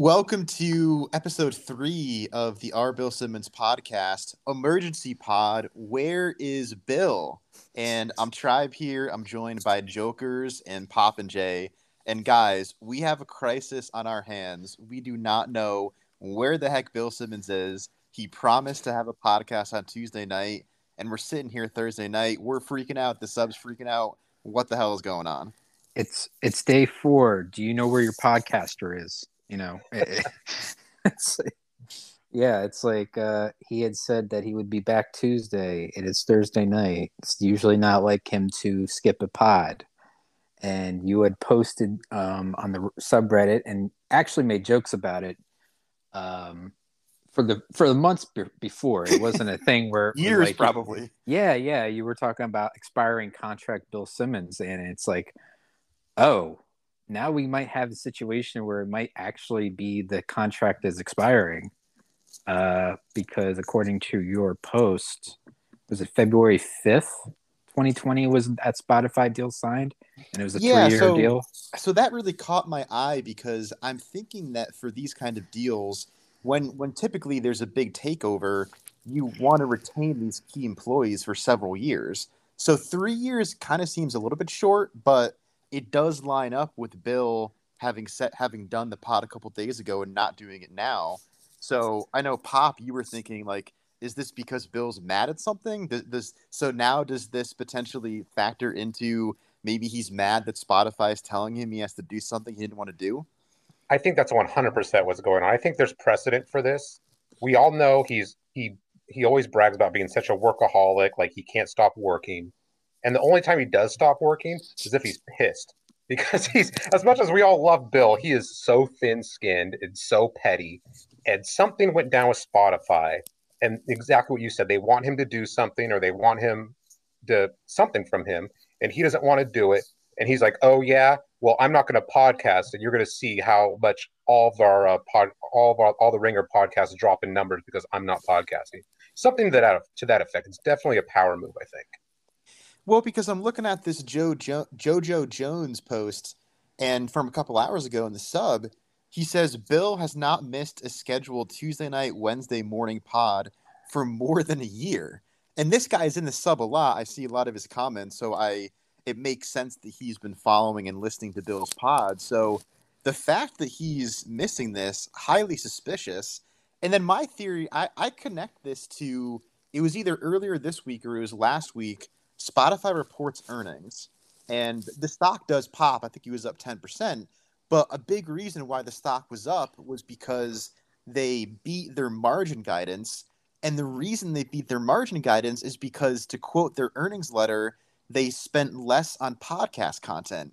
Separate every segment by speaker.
Speaker 1: Welcome to episode three of the R. Bill Simmons podcast, Emergency Pod. Where is Bill? And I'm Tribe here. I'm joined by Jokers and Pop and Jay. And guys, we have a crisis on our hands. We do not know where the heck Bill Simmons is. He promised to have a podcast on Tuesday night, and we're sitting here Thursday night. We're freaking out. The sub's freaking out. What the hell is going on?
Speaker 2: It's it's day four. Do you know where your podcaster is? You know it's like, yeah it's like uh, he had said that he would be back tuesday and it is thursday night. It's usually not like him to skip a pod. And you had posted um, on the subreddit and actually made jokes about it um, for the for the months be- before. It wasn't a thing where
Speaker 1: years
Speaker 2: like,
Speaker 1: probably.
Speaker 2: Yeah yeah you were talking about expiring contract bill simmons and it's like oh now we might have a situation where it might actually be the contract is expiring uh, because according to your post was it february 5th 2020 was that spotify deal signed? And it was a
Speaker 1: yeah,
Speaker 2: three-year
Speaker 1: so,
Speaker 2: deal?
Speaker 1: so that really caught my eye because i'm thinking that for these kind of deals when when typically there's a big takeover you want to retain these key employees for several years. So three years kind of seems a little bit short but it does line up with Bill having set having done the pod a couple days ago and not doing it now. So I know Pop, you were thinking like, is this because Bill's mad at something? Does, does so now does this potentially factor into maybe he's mad that Spotify is telling him he has to do something he didn't want to do?
Speaker 3: I think that's 100% what's going on. I think there's precedent for this. We all know he's he he always brags about being such a workaholic, like he can't stop working. And the only time he does stop working is if he's pissed. Because he's, as much as we all love Bill, he is so thin skinned and so petty. And something went down with Spotify. And exactly what you said, they want him to do something or they want him to something from him. And he doesn't want to do it. And he's like, oh, yeah, well, I'm not going to podcast. And you're going to see how much all of our uh, pod, all of our, all the Ringer podcasts drop in numbers because I'm not podcasting. Something that out to that effect. It's definitely a power move, I think.
Speaker 1: Well, because I'm looking at this Joe jo- JoJo Jones post, and from a couple hours ago in the sub, he says Bill has not missed a scheduled Tuesday night, Wednesday morning pod for more than a year. And this guy is in the sub a lot. I see a lot of his comments, so I it makes sense that he's been following and listening to Bill's pod. So the fact that he's missing this highly suspicious. And then my theory, I, I connect this to it was either earlier this week or it was last week Spotify reports earnings, and the stock does pop. I think he was up 10%. But a big reason why the stock was up was because they beat their margin guidance. And the reason they beat their margin guidance is because, to quote their earnings letter, they spent less on podcast content.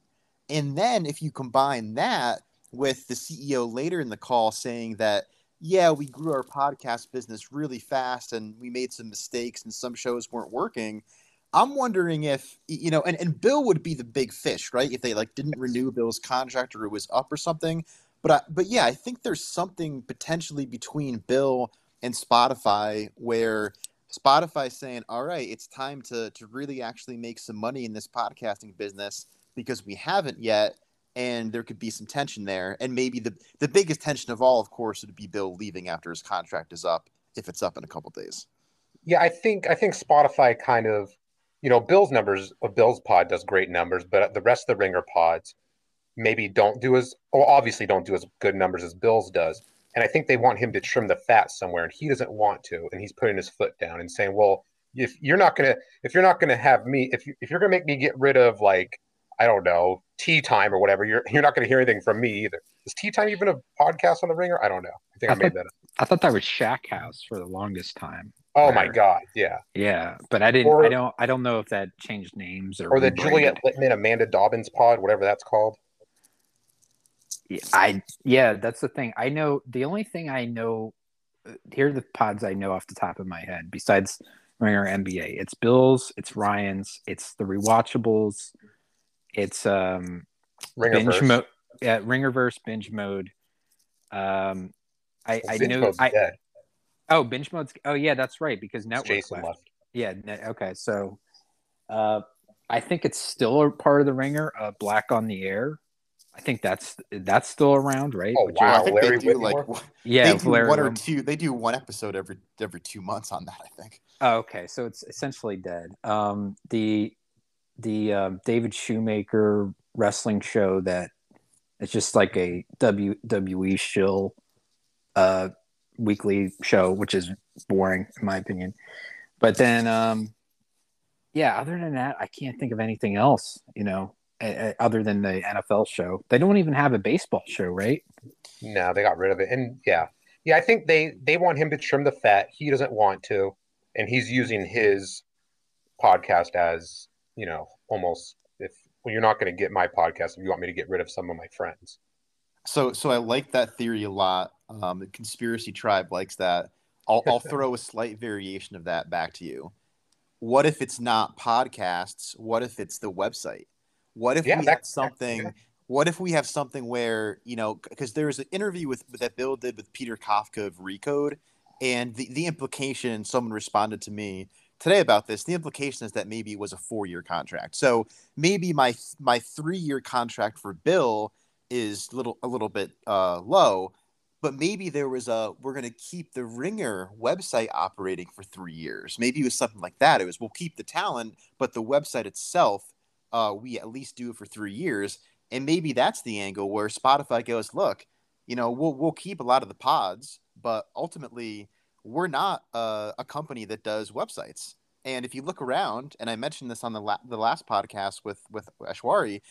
Speaker 1: And then if you combine that with the CEO later in the call saying that, yeah, we grew our podcast business really fast and we made some mistakes and some shows weren't working, I'm wondering if you know, and, and Bill would be the big fish, right? If they like didn't renew Bill's contract or it was up or something. But I, but yeah, I think there's something potentially between Bill and Spotify where Spotify saying, "All right, it's time to to really actually make some money in this podcasting business because we haven't yet." And there could be some tension there, and maybe the the biggest tension of all, of course, would be Bill leaving after his contract is up, if it's up in a couple days.
Speaker 3: Yeah, I think I think Spotify kind of you know, Bill's numbers, uh, Bill's pod does great numbers, but the rest of the Ringer pods maybe don't do as, well, obviously don't do as good numbers as Bill's does. And I think they want him to trim the fat somewhere, and he doesn't want to. And he's putting his foot down and saying, "Well, if you're not gonna, if you're not gonna have me, if you, if you're gonna make me get rid of like, I don't know, tea time or whatever, you're you're not gonna hear anything from me either." Is tea time even a podcast on the Ringer? I don't know. I think I, I made
Speaker 2: thought,
Speaker 3: that up.
Speaker 2: I thought that was Shack House for the longest time.
Speaker 3: Oh my god, yeah.
Speaker 2: Yeah, but I didn't or, I don't I don't know if that changed names or
Speaker 3: Or the Juliet Litman Amanda Dobbins pod, whatever that's called.
Speaker 2: Yeah, I yeah, that's the thing. I know the only thing I know here are the pods I know off the top of my head besides Ringer NBA. It's Bills, it's Ryan's, it's the rewatchables, it's um
Speaker 3: Ringerverse. binge mode
Speaker 2: yeah, Ringerverse binge mode. Um I, well, I know I dead. Oh, binge mode's. Oh, yeah, that's right because network
Speaker 3: Jason left. left.
Speaker 2: Yeah. Okay. So, uh, I think it's still a part of the ringer. Uh, Black on the Air. I think that's that's still around, right?
Speaker 3: Oh,
Speaker 2: Which
Speaker 3: wow.
Speaker 1: I think
Speaker 3: Larry
Speaker 1: they do like
Speaker 3: Wilmore?
Speaker 1: one-
Speaker 2: Yeah,
Speaker 1: they do
Speaker 2: Larry
Speaker 1: one or
Speaker 2: Wilmore.
Speaker 1: two. They do one episode every every two months on that. I think.
Speaker 2: Oh, okay, so it's essentially dead. Um, the the um, David Shoemaker wrestling show that it's just like a WWE shill uh, weekly show, which is boring in my opinion. But then, um, yeah, other than that, I can't think of anything else. You know, a- a- other than the NFL show. They don't even have a baseball show, right?
Speaker 3: No, they got rid of it. And yeah. Yeah, I think they they want him to trim the fat. He doesn't want to. And he's using his podcast as, you know, almost if well, you're not going to get my podcast if you want me to get rid of some of my friends.
Speaker 1: So so I like that theory a lot. Um, the conspiracy tribe likes that. I'll I'll throw a slight variation of that back to you. What if it's not podcasts? What if it's the website? What if
Speaker 3: Yeah,
Speaker 1: we have something? What if we have something where you know because there was an interview with that Bill did with Peter Kafka of Recode, and the the implication someone responded to me today about this. The implication is that maybe it was a four year contract. So maybe my my three year contract for Bill is little a little bit uh, low, but maybe there was a we're going to keep the Ringer website operating for three years. Maybe it was something like that. It was we'll keep the talent, but the website itself, uh, we at least do it for three years. And maybe that's the angle where Spotify goes, look, you know, we'll we'll keep a lot of the pods, but ultimately we're not uh, a company that does websites. And if you look around, and I mentioned this on the la- the last podcast with with Ashwari,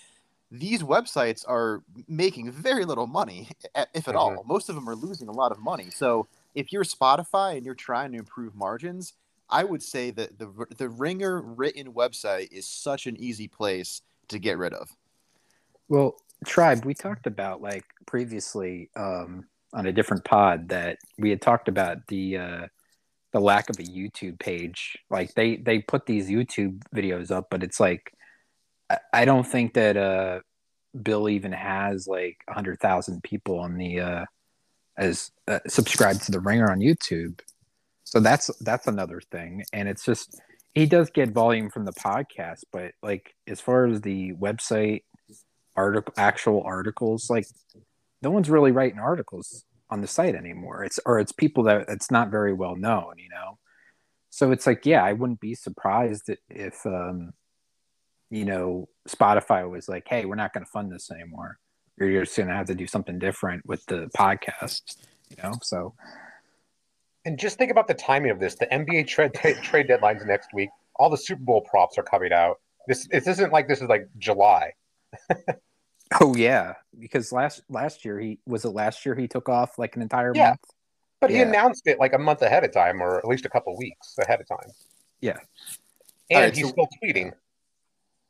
Speaker 1: these websites are making very little money, if at
Speaker 3: Mhm.
Speaker 1: all. Most of them are losing a lot of money. So if you're Spotify and you're trying to improve margins, I would say that the the Ringer written website is such an easy place to get rid of.
Speaker 2: Well, tribe, we talked about like previously um, on a different pod that we had talked about the uh, the lack of a YouTube page. Like they they put these YouTube videos up, but it's like I, don't think that uh, Bill even has like hundred thousand people on the uh, as uh, subscribed to the Ringer on YouTube. So that's that's another thing, and it's just he does get volume from the podcast, but like as far as the website article actual articles like no one's really writing articles on the site anymore. It's or it's people that it's not very well known you know? So it's like yeah i wouldn't be surprised if um you know spotify was like hey we're not going to fund this anymore you're just going to have to do something different with the podcast you know so
Speaker 3: And just think about the timing of this. The NBA trade trade deadline's next week. All the Super Bowl props are coming out. This this isn't like this is like July.
Speaker 2: oh yeah because last last year he was it last year he took off like an entire
Speaker 3: Yeah.
Speaker 2: month
Speaker 3: But he announced it like a month ahead of time, or at least a couple weeks ahead of time.
Speaker 2: Yeah.
Speaker 3: And
Speaker 1: Alright,
Speaker 3: he's
Speaker 1: so-
Speaker 3: still tweeting.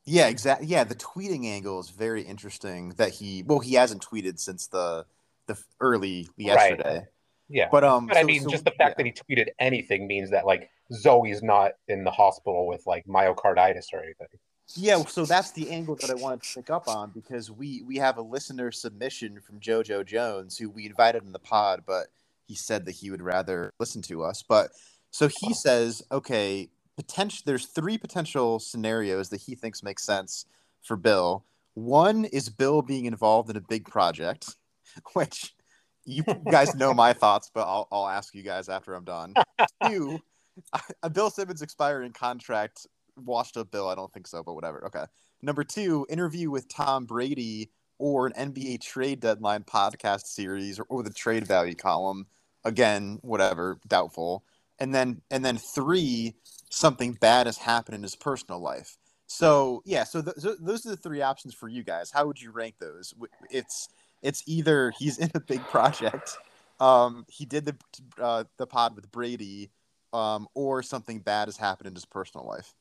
Speaker 1: Yeah, exactly. Yeah, the tweeting angle is very interesting. That he well, he hasn't tweeted since the the early yesterday.
Speaker 3: Yeah.
Speaker 1: But um,
Speaker 3: But I mean,
Speaker 1: so-
Speaker 3: just the fact
Speaker 1: yeah.
Speaker 3: that he tweeted anything means that like Zoe's not in the hospital with like myocarditis or anything.
Speaker 1: Yeah, so that's the angle that I wanted to pick up on because we we have a listener submission from JoJo Jones who we invited in the pod, but he said that he would rather listen to us. But so he says, okay, potential. There's three potential scenarios that he thinks make sense for Bill. One is Bill being involved in a big project, which you guys know my thoughts, but I'll I'll ask you guys after I'm done. Two, a Bill Simmons expiring contract washed up Bill. I don't think so, but whatever. Okay. Number two, interview with Tom Brady or an NBA trade deadline podcast series or, or the trade value column. Again, whatever, doubtful. And then and then three, something bad has happened in his personal life. So yeah, so th- th- those are the three options for you guys. How would you rank those? It's it's either he's in a big project, um, he did the uh, the pod with Brady, um, or something bad has happened in his personal life.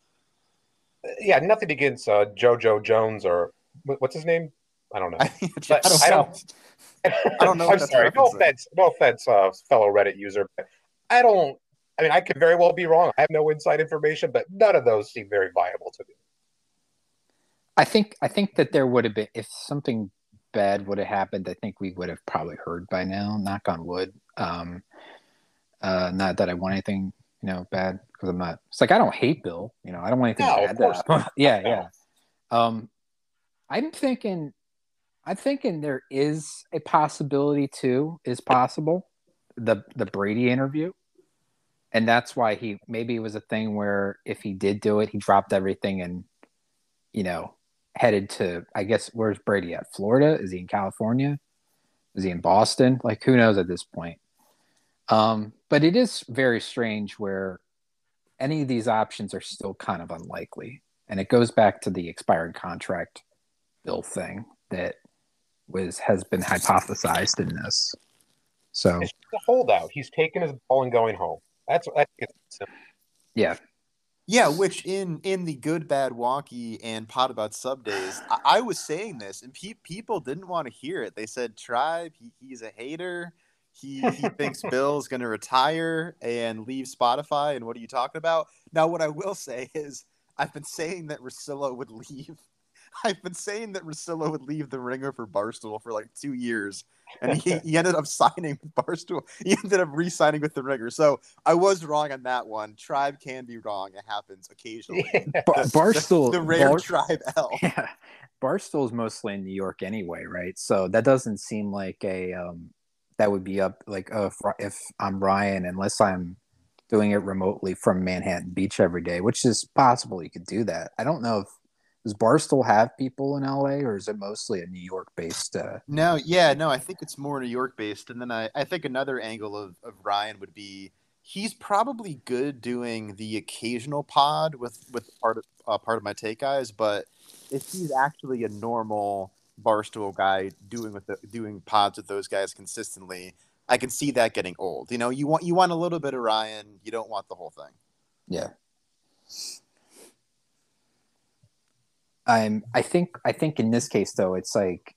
Speaker 3: Yeah, nothing against uh, JoJo Jones or what's his name? I don't know.
Speaker 1: I, don't
Speaker 3: I
Speaker 1: know.
Speaker 3: don't-
Speaker 1: I don't know.
Speaker 3: I'm sorry. No offense. No offense, uh, fellow Reddit user. But I don't. I mean, I could very well be wrong. I have no inside information, but none of those seem very viable to me.
Speaker 2: I think I think that there would have been if something bad would have happened. I think we would have probably heard by now. Knock on wood. Um, uh, not that I want anything, you know, bad because I'm not. It's like I don't hate Bill. You know, I don't want anything
Speaker 3: No,
Speaker 2: bad. yeah, yeah. Um, I'm thinking. I'm thinking there is a possibility too, is possible. The the Brady interview. And that's why he maybe it was a thing where if he did do it, he dropped everything and you know, headed to I guess where's Brady at? Florida? Is he in California? Is he in Boston? Like who knows at this point. Um, but it is very strange where any of these options are still kind of unlikely. And it goes back to the expired contract bill thing that was has been hypothesized in this. So
Speaker 3: It's a holdout. He's taking his ball and going home. That's I think it's simple.
Speaker 2: yeah,
Speaker 1: Yeah, which in in the good, bad, wonky, and pot about sub days, I, I was saying this, and pe- people didn't want to hear it. They said, "Tribe, he, he's a hater. He he thinks Bill's going to retire and leave Spotify." And what are you talking about? Now, what I will say is, I've been saying that Russillo would leave. I've been saying that Russillo would leave the Ringer for Barstool for like two years, and he, he ended up signing with Barstool. He ended up re-signing with the Ringer. So I was wrong on that one. Tribe can be wrong. It happens occasionally.
Speaker 2: Bar-
Speaker 1: The-
Speaker 2: Barstool
Speaker 1: the rare
Speaker 2: Bar-
Speaker 1: Tribe L.
Speaker 2: yeah, Barstool's mostly in New York anyway, right? So that doesn't seem like a um that would be up like uh, if, if I'm Ryan, unless I'm doing it remotely from Manhattan Beach every day, which is possible you could do that. I don't know if does Barstool have people in LA or is it mostly a New York based uh
Speaker 1: No, yeah, no, I think it's more New York based. And then I, I think another angle of, of Ryan would be he's probably good doing the occasional pod with, with part of uh, Pardon My Take guys, but if he's actually a normal barstool guy doing with the, doing pods with those guys consistently, I can see that getting old. You know, you want you want a little bit of Ryan, you don't want the whole thing.
Speaker 2: yeah. I'm I think I think in this case though it's like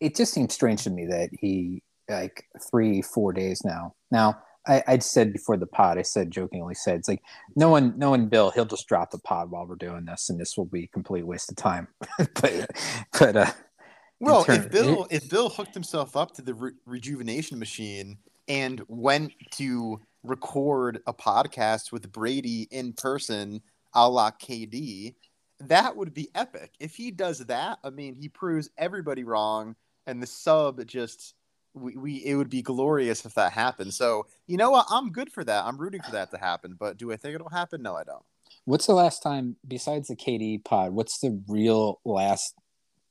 Speaker 2: it just seems strange to me that he like three four days now. Now I, I'd said before the pod I said jokingly said it's like no one no one Bill he'll just drop the pod while we're doing this and this will be a complete waste of time. But but uh
Speaker 1: Well,
Speaker 2: turn-
Speaker 1: if Bill if Bill hooked himself up to the re- rejuvenation machine and went to record a podcast with Brady in person, a la KD, that would be epic. If he does that, I mean, he proves everybody wrong, and the sub just we, we it would be glorious if that happened. So you know what? I'm good for that. I'm rooting for that to happen. But do I think it'll happen? No, I don't.
Speaker 2: what's the last time besides the KD pod what's the real last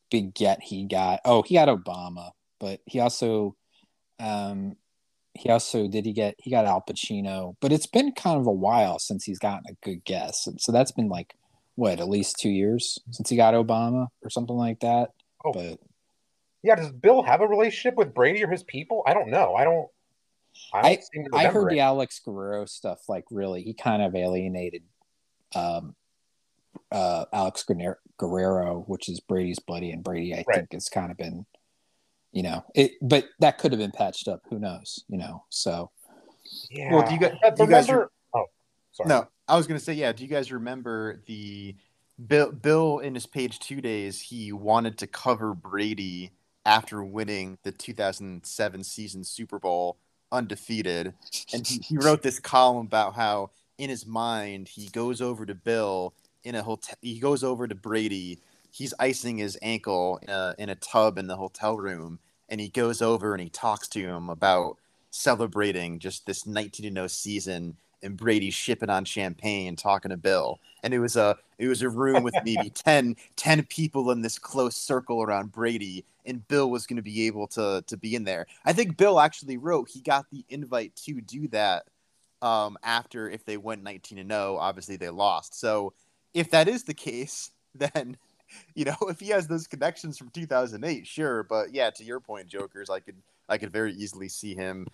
Speaker 2: big get he got oh he got Obama but he also um he also did he get he got Al Pacino but it's been kind of a while since he's gotten a good guess and so that's been like what at least two years since he got Obama or something like that
Speaker 3: Oh.
Speaker 2: but
Speaker 3: Yeah, does Bill have a relationship with Brady or his people? I don't know. I don't. I, don't seem to
Speaker 2: I heard
Speaker 3: it.
Speaker 2: the Alex Guerrero stuff. Like, really, he kind of alienated um, uh, Alex Guerrero- Guerrero, which is Brady's buddy, and Brady, I
Speaker 3: Right.
Speaker 2: think, has kind of been, you know, it. But that could have been patched up. Who knows? You know. So
Speaker 3: Yeah.
Speaker 1: Well, do you guys- do you guys
Speaker 3: remember? oh, sorry.
Speaker 1: No, I was gonna say, yeah. Do you guys remember the Bill? Bill in his page two days, he wanted to cover Brady after winning the 2007 season Super Bowl undefeated, and he, he wrote this column about how in his mind he goes over to Bill in a hotel. He goes over to Brady. He's icing his ankle in a, in a tub in the hotel room, and he goes over and he talks to him about celebrating just this 19 0 season and Brady shipping on champagne talking to Bill. And it was a it was a room with maybe 10, 10 people in this close circle around Brady, and Bill was going to be able to to be in there. I think Bill actually wrote he got the invite to do that um, after if they went 19 and 0, obviously they lost. So if that is the case, then you know if he has those connections from 2008, sure. But yeah, to your point, Jokers, I could I could very easily see him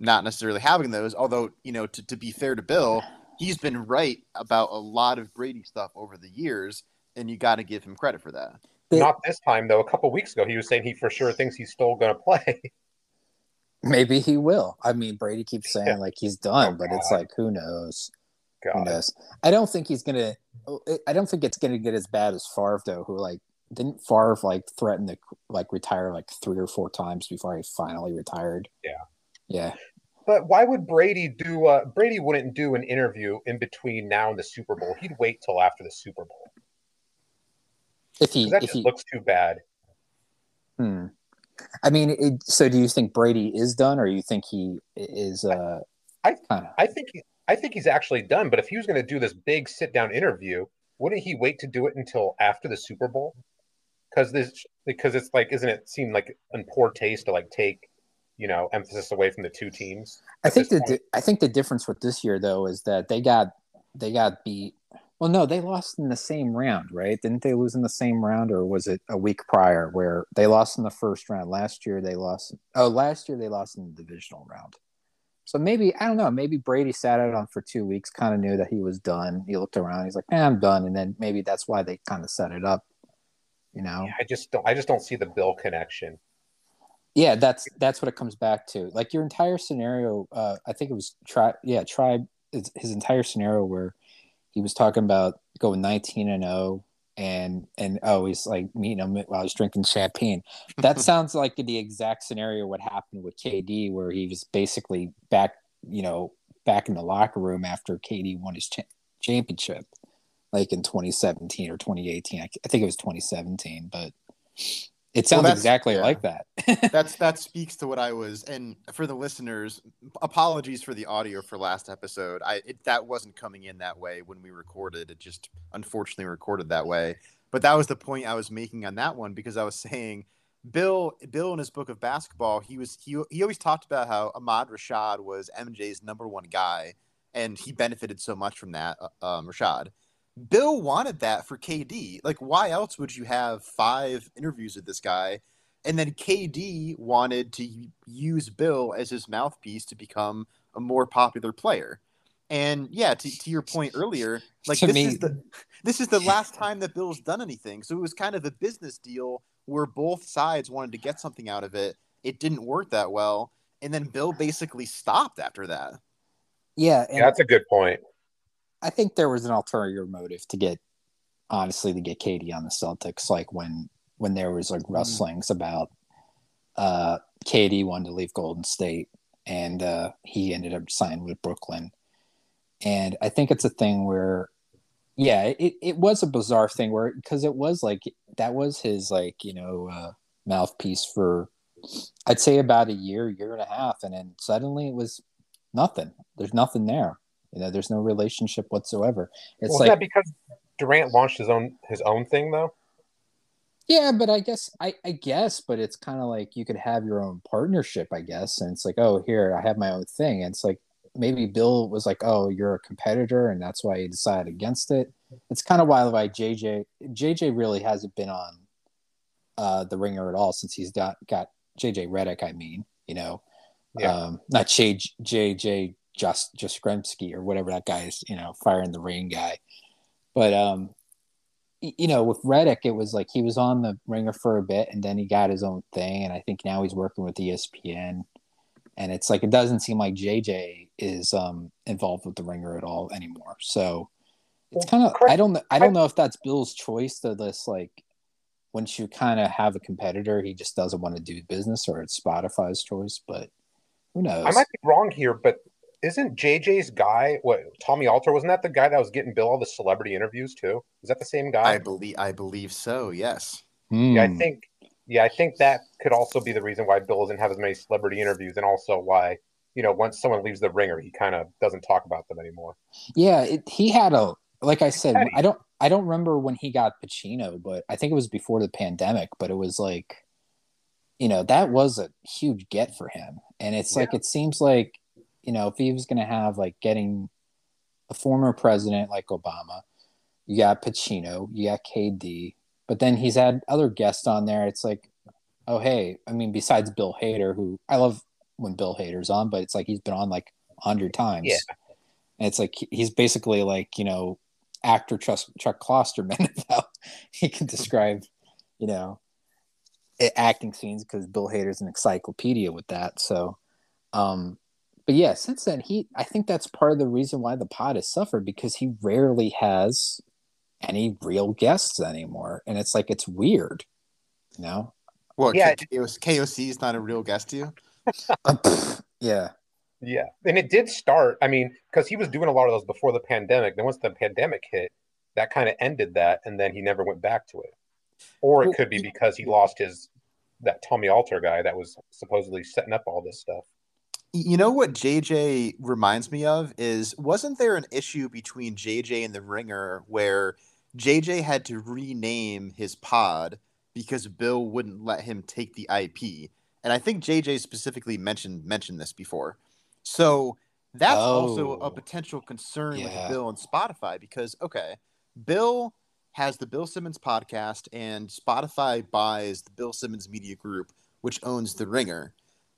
Speaker 1: not necessarily having those. Although, you know, to, to be fair to Bill, he's been right about a lot of Brady stuff over the years, and you got to give him credit for that.
Speaker 3: Not this time though. A couple weeks ago, he was saying he for sure thinks he's still going to play.
Speaker 2: maybe he will. I mean, Brady keeps saying like he's done,
Speaker 3: Oh,
Speaker 2: but it's like who knows? Who knows? I don't think he's gonna. Oh, I don't think it's gonna get as bad as Favre though, who like didn't Favre like threaten to like retire like three or four times before he finally retired.
Speaker 3: Yeah.
Speaker 2: Yeah.
Speaker 3: But why would Brady do? Uh, Brady wouldn't do an interview in between now and the Super Bowl. He'd wait till after the Super Bowl.
Speaker 2: If he
Speaker 3: That
Speaker 2: if
Speaker 3: just
Speaker 2: he
Speaker 3: looks too bad.
Speaker 2: Hmm. I mean, it, so do you think Brady is done, or you think he is? Uh,
Speaker 3: I kinda... I think I think he's actually done. But if he was going to do this big sit down interview, wouldn't he wait to do it until after the Super Bowl? Because this because it's like, isn't it seem like in poor taste to like take you know emphasis away from the two teams?
Speaker 2: I think the di- I think the difference with this year though is that they got they got beat. Well, no, they lost in the same round, right? Didn't they lose in the same round, or was it a week prior where they lost in the first round? Last year they lost. Oh, last year they lost in the divisional round. So maybe I don't know. Maybe Brady sat out on for two weeks, kind of knew that he was done. He looked around, he's like, eh, "I'm done," and then maybe that's why they kind of set it up. You know,
Speaker 3: yeah, I just don't. I just don't see the Bill connection.
Speaker 2: Yeah, that's that's what it comes back to. Like your entire scenario. Uh, I think it was try. Yeah, tribe. His entire scenario where he was talking about going 19 and 0 and and oh he's like meeting him while he's drinking champagne that sounds like the exact scenario what happened with kd where he was basically back you know back in the locker room after kd won his cha- championship like in 2017 or 2018 I, I think it was 2017 but it sounds well, exactly yeah. like that.
Speaker 1: that's that speaks to what I was. And for the listeners, apologies for the audio for last episode. I it, that wasn't coming in that way when we recorded. It just unfortunately recorded that way. But that was the point I was making on that one because I was saying Bill Bill in his book of basketball, he was he he always talked about how Ahmad Rashad was MJ's number one guy, and he benefited so much from that. Uh, um, Rashad, Bill wanted that for KD. Like, why else would you have five interviews with this guy? And then KD wanted to use Bill as his mouthpiece to become a more popular player. And yeah, to, to your point earlier, like this me. is the this is the last time that Bill's done anything. So it was kind of a business deal where both sides wanted to get something out of it. It didn't work that well, and then Bill basically stopped after that.
Speaker 2: Yeah,
Speaker 3: yeah that's a good point.
Speaker 2: I think there was an ulterior motive to get, honestly, to get KD on the Celtics. Like when when there was like mm-hmm. rustlings mm. about uh, KD wanted to leave Golden State, and uh, he ended up signing with Brooklyn. And I think it's a thing where, yeah, it, it was a bizarre thing where because it was like that was his like you know uh, mouthpiece for I'd say about a year, year and a half, and then suddenly it was nothing. There's nothing there. You know, there's no relationship whatsoever. It's well,
Speaker 3: like because Durant launched his own his own thing though.
Speaker 2: Yeah, but I guess I, I guess, but it's kind of like you could have your own partnership, I guess. And it's like, oh, here I have my own thing. And it's like maybe Bill was like, oh, you're a competitor, and that's why he decided against it. It's kind of why like JJ JJ really hasn't been on uh, the ringer at all since he's got got JJ Redick. I mean, you know, yeah. um, not JJ just Jastrzemski or whatever that guy is, you know, fire firing the rain guy. But um, you know, with Redick, it was like he was on the ringer for a bit and then he got his own thing. And I think now he's working with ESPN. And it's like it doesn't seem like JJ is um, involved with the ringer at all anymore. So it's kind of I don't I don't know if that's Bill's choice to this like once you kind of have a competitor, he just doesn't want to do business, or it's Spotify's choice. But who knows?
Speaker 3: I might be wrong here, but isn't JJ's guy what Tommy Alter wasn't that the guy that was getting Bill all the celebrity interviews too? Is that the same guy?
Speaker 1: I believe I believe so. Yes.
Speaker 3: Mm. Yeah, I think. Yeah, I think that could also be the reason why Bill doesn't have as many celebrity interviews, and also why you know once someone leaves the ringer, he kind of doesn't talk about them anymore.
Speaker 2: Yeah, it, he had a like I said, I don't I don't remember when he got Pacino, but I think it was before the pandemic. But it was like, you know, that was a huge get for him, and it's yeah. like it seems like you know, if he was going to have like getting a former president like Obama, you got Pacino, you got KD, but then he's had other guests on there. It's like, oh hey, I mean, besides Bill Hader, who I love when Bill Hader's on, but it's like he's been on like hundred times.
Speaker 3: Yeah.
Speaker 2: And it's like he's basically like, you know, actor Chuck, Chuck Klosterman how he can describe, you know, acting scenes because Bill Hader's an encyclopedia with that. So um but yeah, since then he I think that's part of the reason why the pod has suffered because he rarely has any real guests anymore. And it's like it's weird. You know?
Speaker 1: Well, yeah, KOC is not a real guest to you?
Speaker 2: yeah.
Speaker 3: Yeah. And it did start, I mean, because he was doing a lot of those before the pandemic. Then once the pandemic hit, that kind of ended that, and then he never went back to it. Or it could be because he lost his that Tommy Alter guy that was supposedly setting up all this stuff.
Speaker 1: You know what JJ reminds me of is wasn't there an issue between JJ and the Ringer where JJ had to rename his pod because Bill wouldn't let him take the IP? And I think JJ specifically mentioned mentioned this before. So that's also a
Speaker 2: Oh.
Speaker 1: potential concern
Speaker 2: Yeah.
Speaker 1: with Bill and Spotify because okay, Bill has the Bill Simmons podcast and Spotify buys the Bill Simmons Media Group, which owns the Ringer.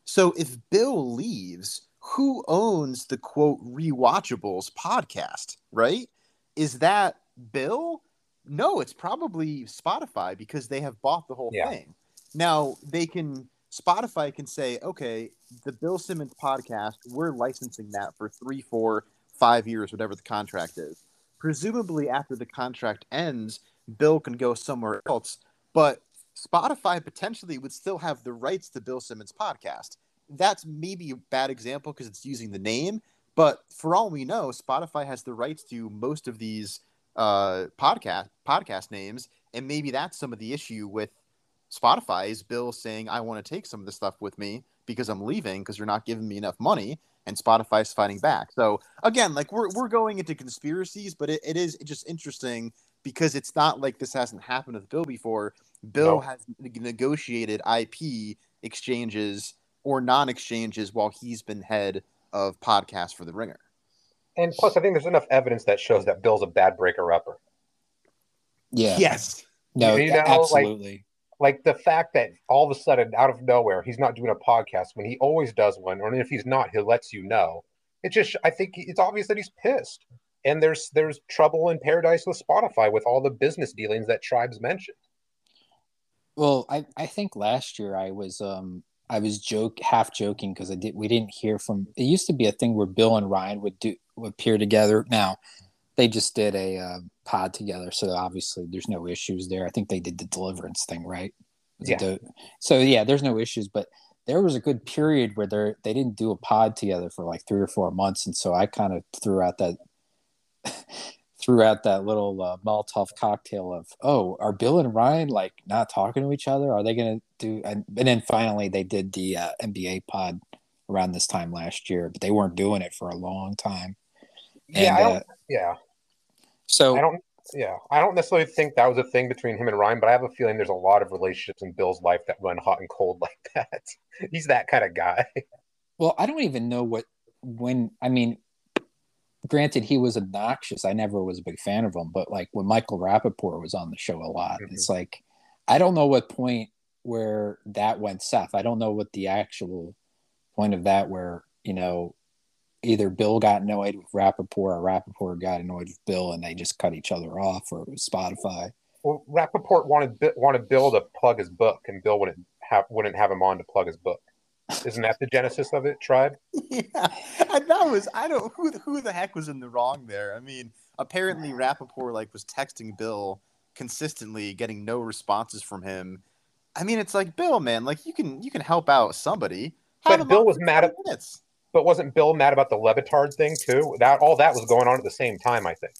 Speaker 1: So if Bill leaves, who owns the quote rewatchables podcast, right? Is that Bill? No, it's probably Spotify because they have bought the whole
Speaker 3: Yeah.
Speaker 1: thing. Now they can Spotify can say, okay, the Bill Simmons podcast, we're licensing that for three, four, five years, whatever the contract is. Presumably after the contract ends, Bill can go somewhere else, but Spotify potentially would still have the rights to Bill Simmons podcast. That's maybe a bad example because it's using the name, but for all we know, Spotify has the rights to most of these uh, podcast podcast names, and maybe that's some of the issue with Spotify is Bill saying, "I want to take some of the stuff with me because I'm leaving because you're not giving me enough money," and Spotify's fighting back. So again, like we're we're going into conspiracies, but it, it is just interesting because it's not like this hasn't happened with Bill before. Bill
Speaker 3: No.
Speaker 1: has negotiated IP exchanges or non-exchanges while he's been head of podcast for the Ringer.
Speaker 3: And plus, I think there's enough evidence that shows that Bill's a bad breaker upper.
Speaker 2: Yeah.
Speaker 1: Yes.
Speaker 2: No,
Speaker 3: You know, like-
Speaker 2: absolutely.
Speaker 3: Like the fact that all of a sudden, out of nowhere, he's not doing a podcast when he always does one, or if he's not, he lets you know. It just, I think it's obvious that he's pissed. And there's there's trouble in paradise with Spotify with all the business dealings that Tribes mentioned.
Speaker 2: Well, I, I think last year I was um I was joke half joking because I did we didn't hear from it used to be a thing where Bill and Ryan would do would appear together. Now they just did a uh, pod together, so obviously there's no issues there. I think they did the Deliverance thing, right?
Speaker 3: Yeah.
Speaker 2: the- so yeah, there's no issues, but there was a good period where they they didn't do a pod together for like three or four months, and so I kind of threw out that threw out that little uh, Molotov cocktail of, oh, are Bill and Ryan like not talking to each other? Are they going to do? And, and then finally they did the uh, NBA pod around this time last year, but they weren't doing it for a long time.
Speaker 3: Yeah,
Speaker 2: And,
Speaker 3: don't.
Speaker 2: uh,
Speaker 3: yeah,
Speaker 2: so
Speaker 3: I don't. Yeah, I don't necessarily think that was a thing between him and Ryan, but I have a feeling there's a lot of relationships in Bill's life that run hot and cold like that. He's that kind of guy.
Speaker 2: Well, I don't even know what when I mean granted he was obnoxious. I never was a big fan of him, but like when Michael Rappaport was on the show a lot,
Speaker 3: Mhm.
Speaker 2: it's like I don't know what point where that went south. I don't know what the actual point of that where, you know, either Bill got annoyed with Rappaport or Rappaport got annoyed with Bill and they just cut each other off or it was Spotify.
Speaker 3: Well, Rappaport wanted wanted Bill to plug his book, and Bill wouldn't have wouldn't have him on to plug his book. Isn't that the genesis of it, Tribe?
Speaker 1: yeah, and that was I don't who the- who the heck was in the wrong there. I mean, apparently Rappaport like was texting Bill consistently, getting no responses from him. I mean, it's like Bill, man, like you can you can help out somebody.
Speaker 3: But
Speaker 1: Have him
Speaker 3: Bill was mad at-
Speaker 1: minutes.
Speaker 3: But wasn't Bill mad about the Le Batard thing too? That all that was going on at the same time, I think.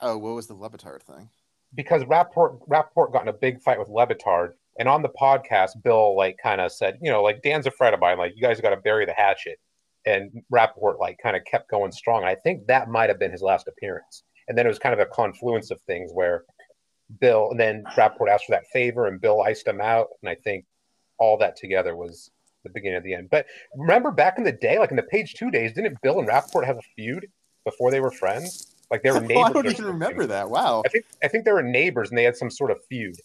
Speaker 1: Oh, what was the Le Batard thing?
Speaker 3: because Rappaport Rappaport got in a big fight with Le Batard, and on the podcast, Bill like kind of said, you know, like Dan's a friend of mine, like you guys got to bury the hatchet, and Rappaport like kind of kept going strong. I think that might have been his last appearance, and then it was kind of a confluence of things where Bill and then Rappaport asked for that favor, and Bill iced him out, and I think all that together was the beginning of the end. But remember back in the day, like in the page two days, didn't Bill and Rappaport have a feud before they were friends? Like they were neighbors.
Speaker 1: Oh, I don't even remember that. Wow.
Speaker 3: I think I think they were neighbors and they had some sort of feud.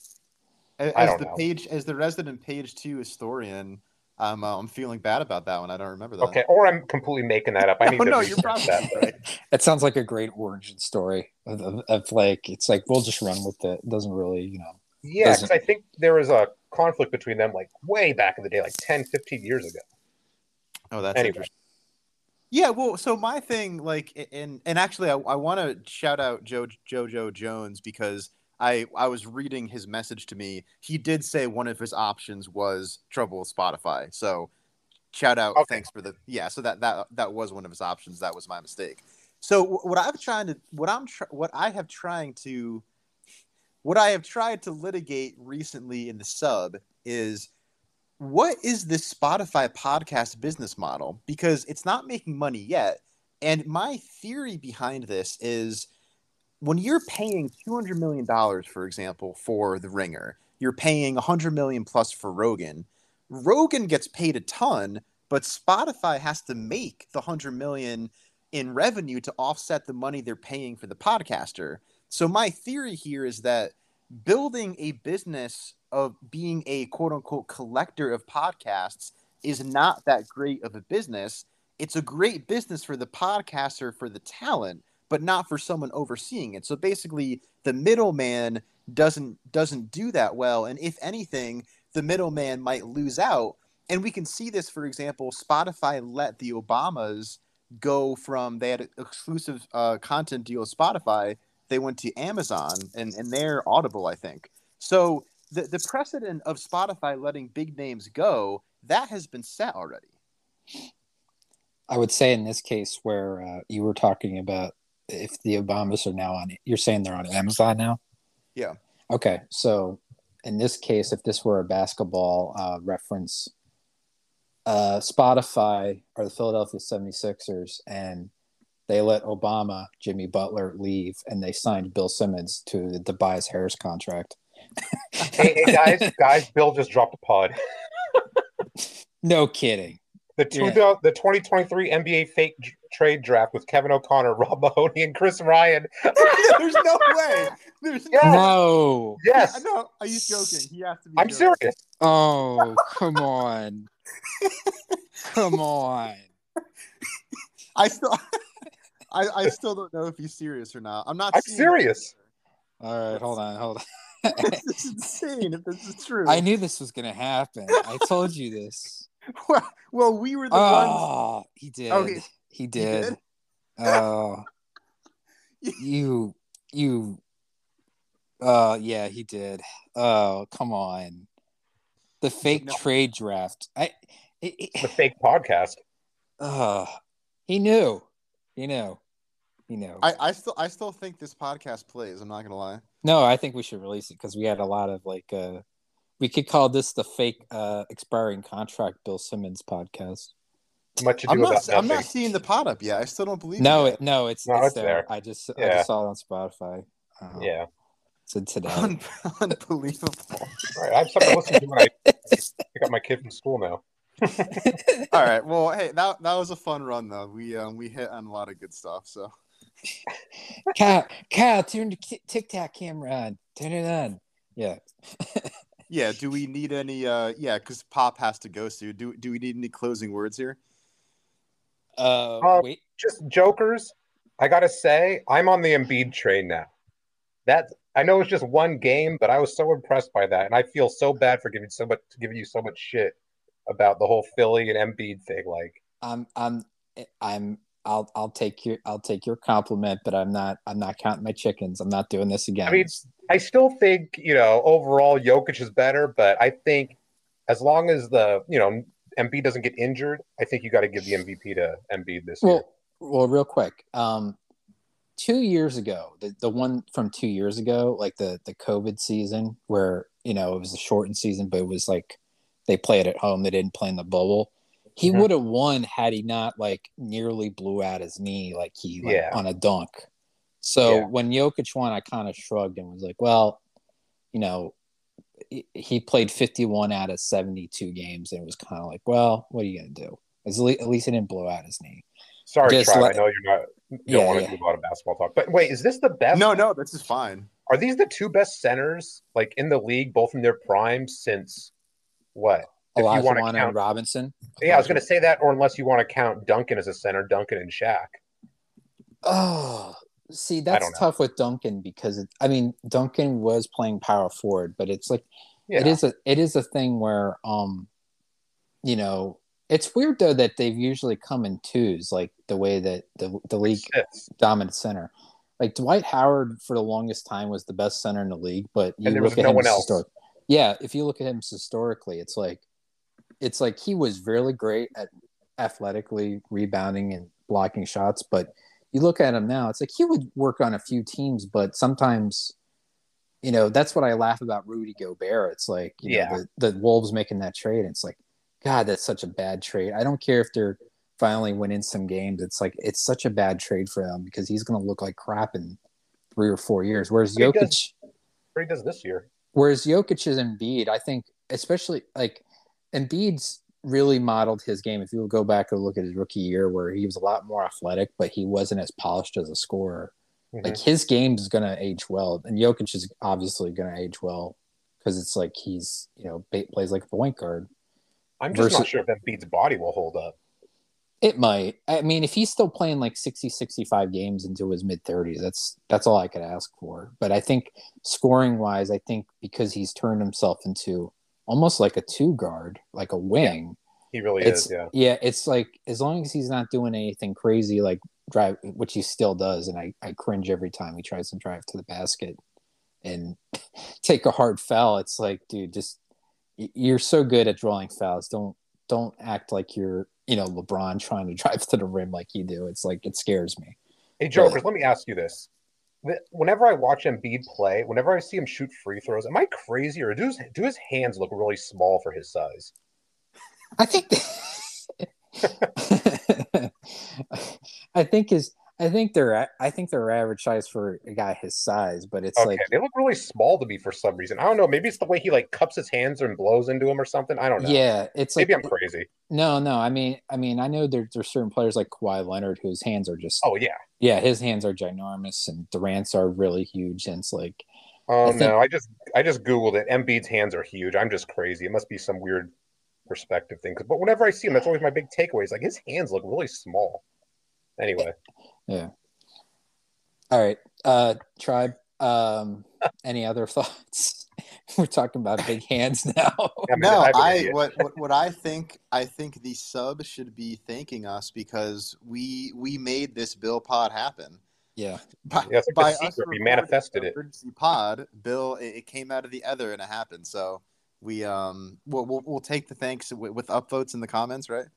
Speaker 1: As,
Speaker 3: I don't
Speaker 1: the
Speaker 3: know.
Speaker 1: page as the resident page two historian, I'm uh, I'm feeling bad about that one. I don't remember that.
Speaker 3: Okay, or I'm completely making that up. I need
Speaker 1: Oh,
Speaker 3: to
Speaker 1: no, you're probably
Speaker 3: that.
Speaker 1: right.
Speaker 2: That sounds like a great origin story of, of, of like it's like we'll just run with it. It doesn't really, you know.
Speaker 3: Yeah, because I think there was a conflict between them like way back in the day, like 10, 15 years ago.
Speaker 1: Oh, that's
Speaker 3: Anyway.
Speaker 1: interesting. Yeah, well, so my thing, like, and and actually, I, I want to shout out Joe JoJo Jones because I I was reading his message to me. He did say one of his options was trouble with Spotify. So, shout out,
Speaker 3: Okay.
Speaker 1: thanks for the yeah. So that that that was one of his options. That was my mistake. So what I've trying to what I'm tr- what I have trying to what I have tried to litigate recently in the sub is what is this Spotify podcast business model? Because it's not making money yet. And my theory behind this is when you're paying $200 million, for example, for The Ringer, you're paying 100 million plus for Rogan. Rogan gets paid a ton, but Spotify has to make the 100 million in revenue to offset the money they're paying for the podcaster. So my theory here is that building a business of being a quote unquote collector of podcasts is not that great of a business. It's a great business for the podcaster for the talent, but not for someone overseeing it. So basically the middleman doesn't doesn't do that well and if anything the middleman might lose out and we can see this for example Spotify let the Obamas go from they had exclusive uh, content deal with Spotify they went to Amazon and and they're Audible I think. So the the precedent of Spotify letting big names go that has been set already.
Speaker 2: I would say in this case where uh, you were talking about if the Obamas are now on, you're saying they're on Amazon now.
Speaker 1: Yeah.
Speaker 2: Okay, so in this case, if this were a basketball uh, reference, uh, Spotify or the Philadelphia 76ers, and they let Obama, Jimmy Butler leave, and they signed Bill Simmons to the Tobias Harris contract.
Speaker 3: hey, hey, guys, guys, Bill just dropped a pod.
Speaker 2: no kidding.
Speaker 3: The, two, yeah. the 2023 NBA fake trade draft with Kevin O'Connor, Rob Mahoney, and Chris Ryan.
Speaker 1: There's no way. There's
Speaker 2: yes. no.
Speaker 3: Yes.
Speaker 1: Yeah, no, are you joking? He has to be.
Speaker 3: I'm
Speaker 1: joking.
Speaker 3: serious.
Speaker 2: Oh, come on. come on.
Speaker 1: I still, I, I still don't know if he's serious or not. I'm not.
Speaker 3: I'm serious.
Speaker 2: All right, hold on, hold on.
Speaker 1: this is insane. If this is true,
Speaker 2: I knew this was gonna happen. I told you this.
Speaker 1: Well, well, we were the
Speaker 2: oh,
Speaker 1: ones.
Speaker 2: Ah, he did.
Speaker 1: Oh, he-
Speaker 2: he did.
Speaker 1: did?
Speaker 2: Oh, you, you. Uh, yeah, he did. Oh, come on. The fake
Speaker 1: No.
Speaker 2: trade draft. I. It,
Speaker 3: The fake podcast.
Speaker 2: uh, he knew. He knew. He knew.
Speaker 1: I, I still, I still think this podcast plays. I'm not gonna lie.
Speaker 2: No, I think we should release it because we had a lot of like uh we could call this the fake uh expiring contract Bill Simmons podcast.
Speaker 3: Much ado
Speaker 1: I'm not,
Speaker 3: about
Speaker 1: I'm not seeing the pot up yet. I still don't believe.
Speaker 2: No,
Speaker 1: it.
Speaker 2: it, no, it's,
Speaker 3: No,
Speaker 2: it's,
Speaker 3: it's
Speaker 2: there.
Speaker 3: there.
Speaker 2: I just I just saw it on Spotify. Uh,
Speaker 3: Yeah.
Speaker 2: Said today.
Speaker 1: Un- unbelievable.
Speaker 3: All right. I have something to listen to when I pick up my kid from school now.
Speaker 1: All right. Well, hey, that that was a fun run though. We um we hit on a lot of good stuff. So
Speaker 2: Cal, Cal, turn the ki- Tic Tac camera on. Turn it on. Yeah.
Speaker 1: yeah, do we need any? uh Yeah, because Pop has to go soon. Do do we need any closing words here?
Speaker 2: Uh,
Speaker 3: Um,
Speaker 2: wait.
Speaker 3: Just jokers. I gotta say, I'm on the Embiid train now. That I know it's just one game, but I was so impressed by that, and I feel so bad for giving so much giving you so much shit about the whole Philly and Embiid thing. Like,
Speaker 2: I'm I'm I'm I'll I'll take your I'll take your compliment, but I'm not I'm not counting my chickens. I'm not doing this again.
Speaker 3: I mean, I still think you know overall Jokic is better, but I think as long as the you know Embiid doesn't get injured, I think you got to give the MVP to Embiid this year.
Speaker 2: well, well, real quick. Um, two years ago, the, the one from two years ago, like the the COVID season, where you know it was a shortened season, but it was like they played at home. They didn't play in the bubble. He
Speaker 3: Mhm.
Speaker 2: would have won had he not like nearly blew out his knee, like he like,
Speaker 3: Yeah.
Speaker 2: on a dunk. So
Speaker 3: Yeah.
Speaker 2: when Jokic won, I kind of shrugged and was like, well, you know, he- he played 51 out of 72 games, and it was kind of like, well, what are you gonna do? At least, at least he didn't blow out his knee.
Speaker 3: Sorry,
Speaker 2: just
Speaker 3: Tribe,
Speaker 2: let-
Speaker 3: I know you're not you don't
Speaker 2: Yeah,
Speaker 3: want
Speaker 2: yeah.
Speaker 3: to do a lot of basketball talk, but wait, is this the best?
Speaker 1: No, no, this is fine.
Speaker 3: Are these the two best centers like in the league, both in their prime since what? If you wanna count-
Speaker 2: and Robinson.
Speaker 3: Yeah, I was going to say that, or unless you want to count Duncan as a center, Duncan and Shaq.
Speaker 2: Oh, see, that's tough with Duncan because it, I mean, Duncan was playing power forward, but it's like
Speaker 3: Yeah,
Speaker 2: it is a it is a thing where um, you know, it's weird though that they've usually come in twos, like the way that the the league dominant center. Like Dwight Howard for the longest time was the best center in the league, but you
Speaker 3: And there
Speaker 2: look
Speaker 3: was
Speaker 2: at
Speaker 3: no
Speaker 2: him
Speaker 3: one else.
Speaker 2: histor- yeah, if you look at him historically, it's like it's like he was really great at athletically rebounding and blocking shots, but you look at him now, it's like he would work on a few teams, but sometimes you know, that's what I laugh about Rudy Gobert. It's like, you
Speaker 3: Yeah.
Speaker 2: know, the, the Wolves making that trade. It's like, God, that's such a bad trade. I don't care if they're finally winning some games. It's like it's such a bad trade for them because he's going to look like crap in three or four years. Whereas
Speaker 3: But he
Speaker 2: Jokic,
Speaker 3: does- he does this year.
Speaker 2: whereas Jokic is Embiid, I think, especially like Embiid's really modeled his game. If you go back and look at his rookie year, where he was a lot more athletic, but he wasn't as polished as a scorer.
Speaker 3: Mhm.
Speaker 2: Like his game is going to age well, and Jokic is obviously going to age well because it's like he's you know plays like a point guard.
Speaker 3: I'm just not sure if Embiid's body will hold up.
Speaker 2: It might. I mean, if he's still playing like 60, 65 games into his mid 30s, that's that's all I could ask for. But I think scoring wise, I think because he's turned himself into almost like a two guard, like a wing.
Speaker 3: He really
Speaker 2: it's
Speaker 3: is. Yeah. Yeah.
Speaker 2: It's like as long as he's not doing anything crazy like drive, which he still does, and I, I cringe every time he tries to drive to the basket and take a hard foul. It's like, dude, just you're so good at drawing fouls. Don't don't act like you're you know LeBron trying to drive to the rim like you do. It's like it scares me.
Speaker 3: Hey, Jokers, let me ask you this. Whenever I watch Embiid play, whenever I see him shoot free throws, am I crazy or do his, do his hands look really small for his size?
Speaker 2: I think. I think his. I think they're. I think they're average size for a guy his size, but it's
Speaker 3: Okay,
Speaker 2: like
Speaker 3: they look really small to me for some reason. I don't know. Maybe it's the way he like cups his hands and blows into him or something. I don't know.
Speaker 2: yeah, it's like
Speaker 3: Maybe I'm crazy.
Speaker 2: no, no. I mean, I mean, I know there, there's certain players like Kawhi Leonard whose hands are just.
Speaker 3: Oh yeah.
Speaker 2: yeah, his hands are ginormous, and Durant's are really huge, and it's like
Speaker 3: Oh
Speaker 2: I think-
Speaker 3: no, I just I just googled it. Embiid's hands are huge. I'm just crazy. It must be some weird perspective thing. But whenever I see him, that's always my big takeaway. Is like his hands look really small. Anyway,
Speaker 2: yeah. All right, uh, tribe. Um, any other thoughts? We're talking about big hands now.
Speaker 3: I mean,
Speaker 1: No,
Speaker 3: I've been
Speaker 1: I
Speaker 3: idiot.
Speaker 1: what, what what I think I think the sub should be thanking us because we we made this Bill Pod happen.
Speaker 2: yeah,
Speaker 1: By,
Speaker 3: Yeah, it's like
Speaker 1: by
Speaker 3: the
Speaker 1: us.
Speaker 3: We manifested it.
Speaker 1: Emergency Pod, Bill, it, it came out of the other and it happened. So we um we'll we'll, we'll take the thanks with, with upvotes in the comments, right?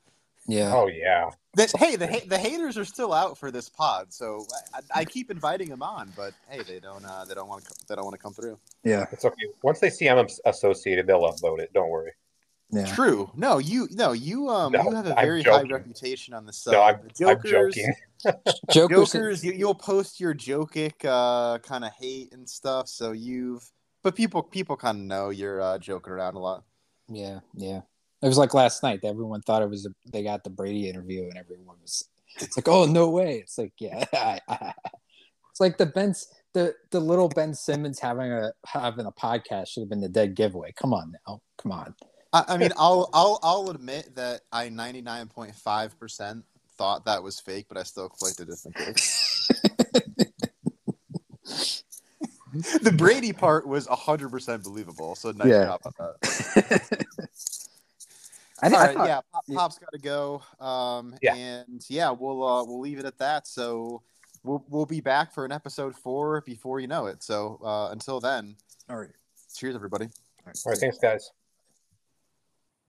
Speaker 2: Yeah.
Speaker 3: Oh yeah.
Speaker 1: That, hey, the the haters are still out for this pod, so I, I keep inviting them on, but hey, they don't uh, they don't want to they don't want to come through.
Speaker 2: Yeah,
Speaker 3: It's okay. Once they see I'm associated, they'll upvote it. Don't worry.
Speaker 2: yeah.
Speaker 1: True. No, you no you um
Speaker 3: No,
Speaker 1: you have a
Speaker 3: I'm
Speaker 1: very high reputation on the sub.
Speaker 3: No, I'm, I'm
Speaker 1: Jokers,
Speaker 3: joking.
Speaker 2: Joker's
Speaker 1: Jokers, you, you'll post your jokic uh, kind of hate and stuff. So you've, but people people kind of know you're uh, joking around a lot.
Speaker 2: Yeah, yeah. It was like last night. Everyone thought it was a, they got the Brady interview, and everyone was it's like, oh no way! It's like yeah, it's like the Ben the the little Ben Simmons having a having a podcast should have been the dead giveaway. Come on now, come on.
Speaker 1: I, I mean, I'll I'll I'll admit that I ninety nine point five percent thought that was fake, but I still clicked it just in case. the Brady part was hundred percent believable. So nice
Speaker 2: Yeah.
Speaker 1: job on that.
Speaker 2: I,
Speaker 1: All
Speaker 2: I
Speaker 1: right,
Speaker 2: thought-
Speaker 1: yeah, Pop, Pop's got to go. Um,
Speaker 3: Yeah.
Speaker 1: and yeah, we'll uh, we'll leave it at that. So we'll we'll be back for an episode four before you know it. So uh, until then,
Speaker 2: All right.
Speaker 1: cheers, everybody.
Speaker 3: All right. Thanks, guys.